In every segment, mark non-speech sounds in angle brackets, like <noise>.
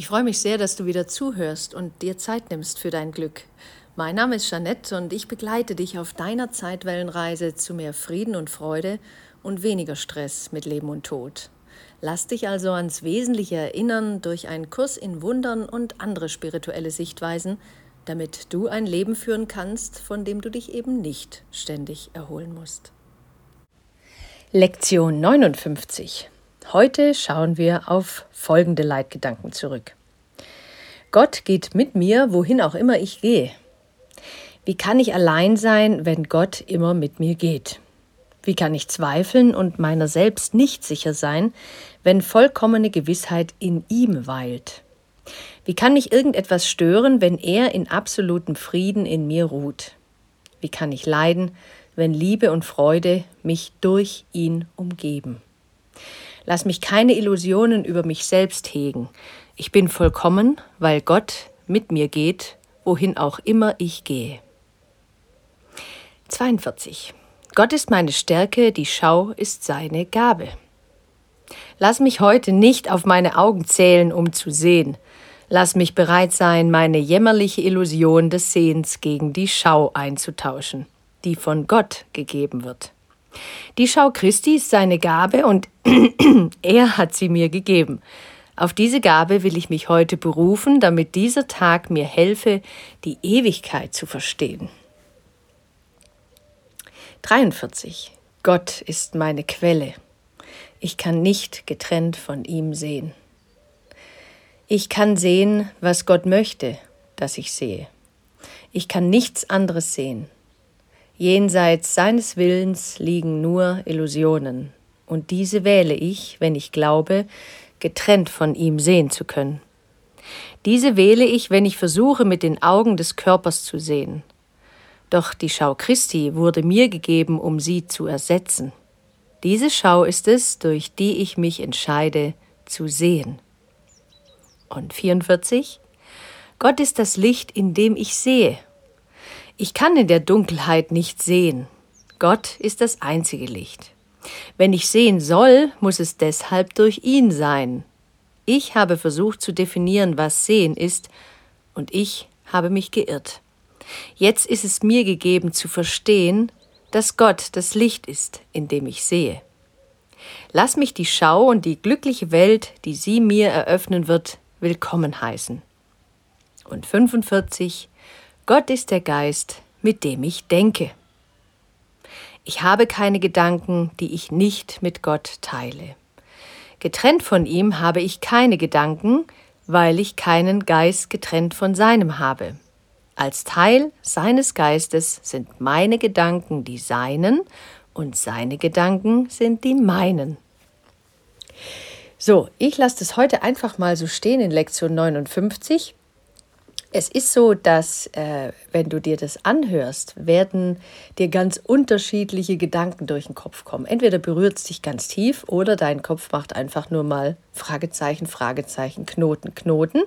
Ich freue mich sehr, dass du wieder zuhörst und dir Zeit nimmst für dein Glück. Mein Name ist Jeanette und ich begleite dich auf deiner Zeitwellenreise zu mehr Frieden und Freude und weniger Stress mit Leben und Tod. Lass dich also ans Wesentliche erinnern durch einen Kurs in Wundern und andere spirituelle Sichtweisen, damit du ein Leben führen kannst, von dem du dich eben nicht ständig erholen musst. Lektion 59 Heute schauen wir auf folgende Leitgedanken zurück. Gott geht mit mir, wohin auch immer ich gehe. Wie kann ich allein sein, wenn Gott immer mit mir geht? Wie kann ich zweifeln und meiner selbst nicht sicher sein, wenn vollkommene Gewissheit in ihm weilt? Wie kann mich irgendetwas stören, wenn er in absolutem Frieden in mir ruht? Wie kann ich leiden, wenn Liebe und Freude mich durch ihn umgeben? Lass mich keine Illusionen über mich selbst hegen. Ich bin vollkommen, weil Gott mit mir geht, wohin auch immer ich gehe. 42. Gott ist meine Stärke, die Schau ist seine Gabe. Lass mich heute nicht auf meine Augen zählen, um zu sehen. Lass mich bereit sein, meine jämmerliche Illusion des Sehens gegen die Schau einzutauschen, die von Gott gegeben wird. Die Schau Christi ist seine Gabe und <clears throat> er hat sie mir gegeben. Auf diese Gabe will ich mich heute berufen, damit dieser Tag mir helfe, die Ewigkeit zu verstehen. 43. Gott ist meine Quelle. Ich kann nicht getrennt von ihm sehen. Ich kann sehen, was Gott möchte, dass ich sehe. Ich kann nichts anderes sehen. Jenseits seines Willens liegen nur Illusionen, und diese wähle ich, wenn ich glaube, getrennt von ihm sehen zu können. Diese wähle ich, wenn ich versuche, mit den Augen des Körpers zu sehen. Doch die Schau Christi wurde mir gegeben, um sie zu ersetzen. Diese Schau ist es, durch die ich mich entscheide zu sehen. Und 44. Gott ist das Licht, in dem ich sehe ich kann in der Dunkelheit nicht sehen. Gott ist das einzige Licht. Wenn ich sehen soll, muss es deshalb durch ihn sein. Ich habe versucht zu definieren, was sehen ist, und ich habe mich geirrt. Jetzt ist es mir gegeben zu verstehen, dass Gott das Licht ist, in dem ich sehe. Lass mich die Schau und die glückliche Welt, die sie mir eröffnen wird, willkommen heißen. Und 45 Gott ist der Geist, mit dem ich denke. Ich habe keine Gedanken, die ich nicht mit Gott teile. Getrennt von ihm habe ich keine Gedanken, weil ich keinen Geist getrennt von seinem habe. Als Teil seines Geistes sind meine Gedanken die seinen und seine Gedanken sind die meinen. So, ich lasse das heute einfach mal so stehen in Lektion 59 es ist so, dass äh, wenn du dir das anhörst, werden dir ganz unterschiedliche Gedanken durch den Kopf kommen. Entweder berührt es dich ganz tief oder dein Kopf macht einfach nur mal Fragezeichen, Fragezeichen, Knoten, Knoten.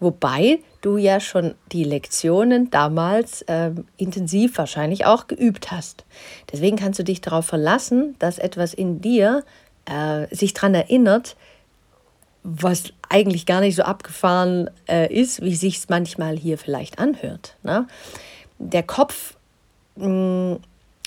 Wobei du ja schon die Lektionen damals äh, intensiv wahrscheinlich auch geübt hast. Deswegen kannst du dich darauf verlassen, dass etwas in dir äh, sich daran erinnert, was eigentlich gar nicht so abgefahren äh, ist, wie sich es manchmal hier vielleicht anhört. Ne? Der Kopf mh, mm,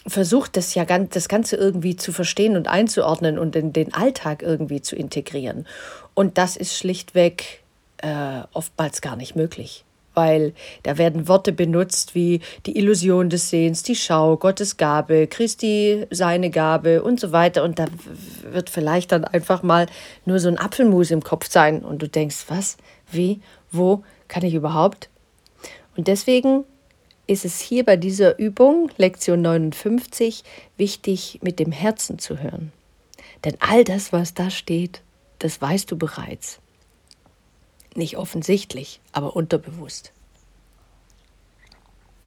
versucht das ja ganz, das Ganze irgendwie zu verstehen und einzuordnen und in den Alltag irgendwie zu integrieren. Und das ist schlichtweg äh, oftmals gar nicht möglich weil da werden Worte benutzt wie die Illusion des Sehens, die Schau, Gottes Gabe, Christi seine Gabe und so weiter. Und da wird vielleicht dann einfach mal nur so ein Apfelmus im Kopf sein und du denkst, was, wie, wo kann ich überhaupt? Und deswegen ist es hier bei dieser Übung, Lektion 59, wichtig, mit dem Herzen zu hören. Denn all das, was da steht, das weißt du bereits. Nicht offensichtlich, aber unterbewusst.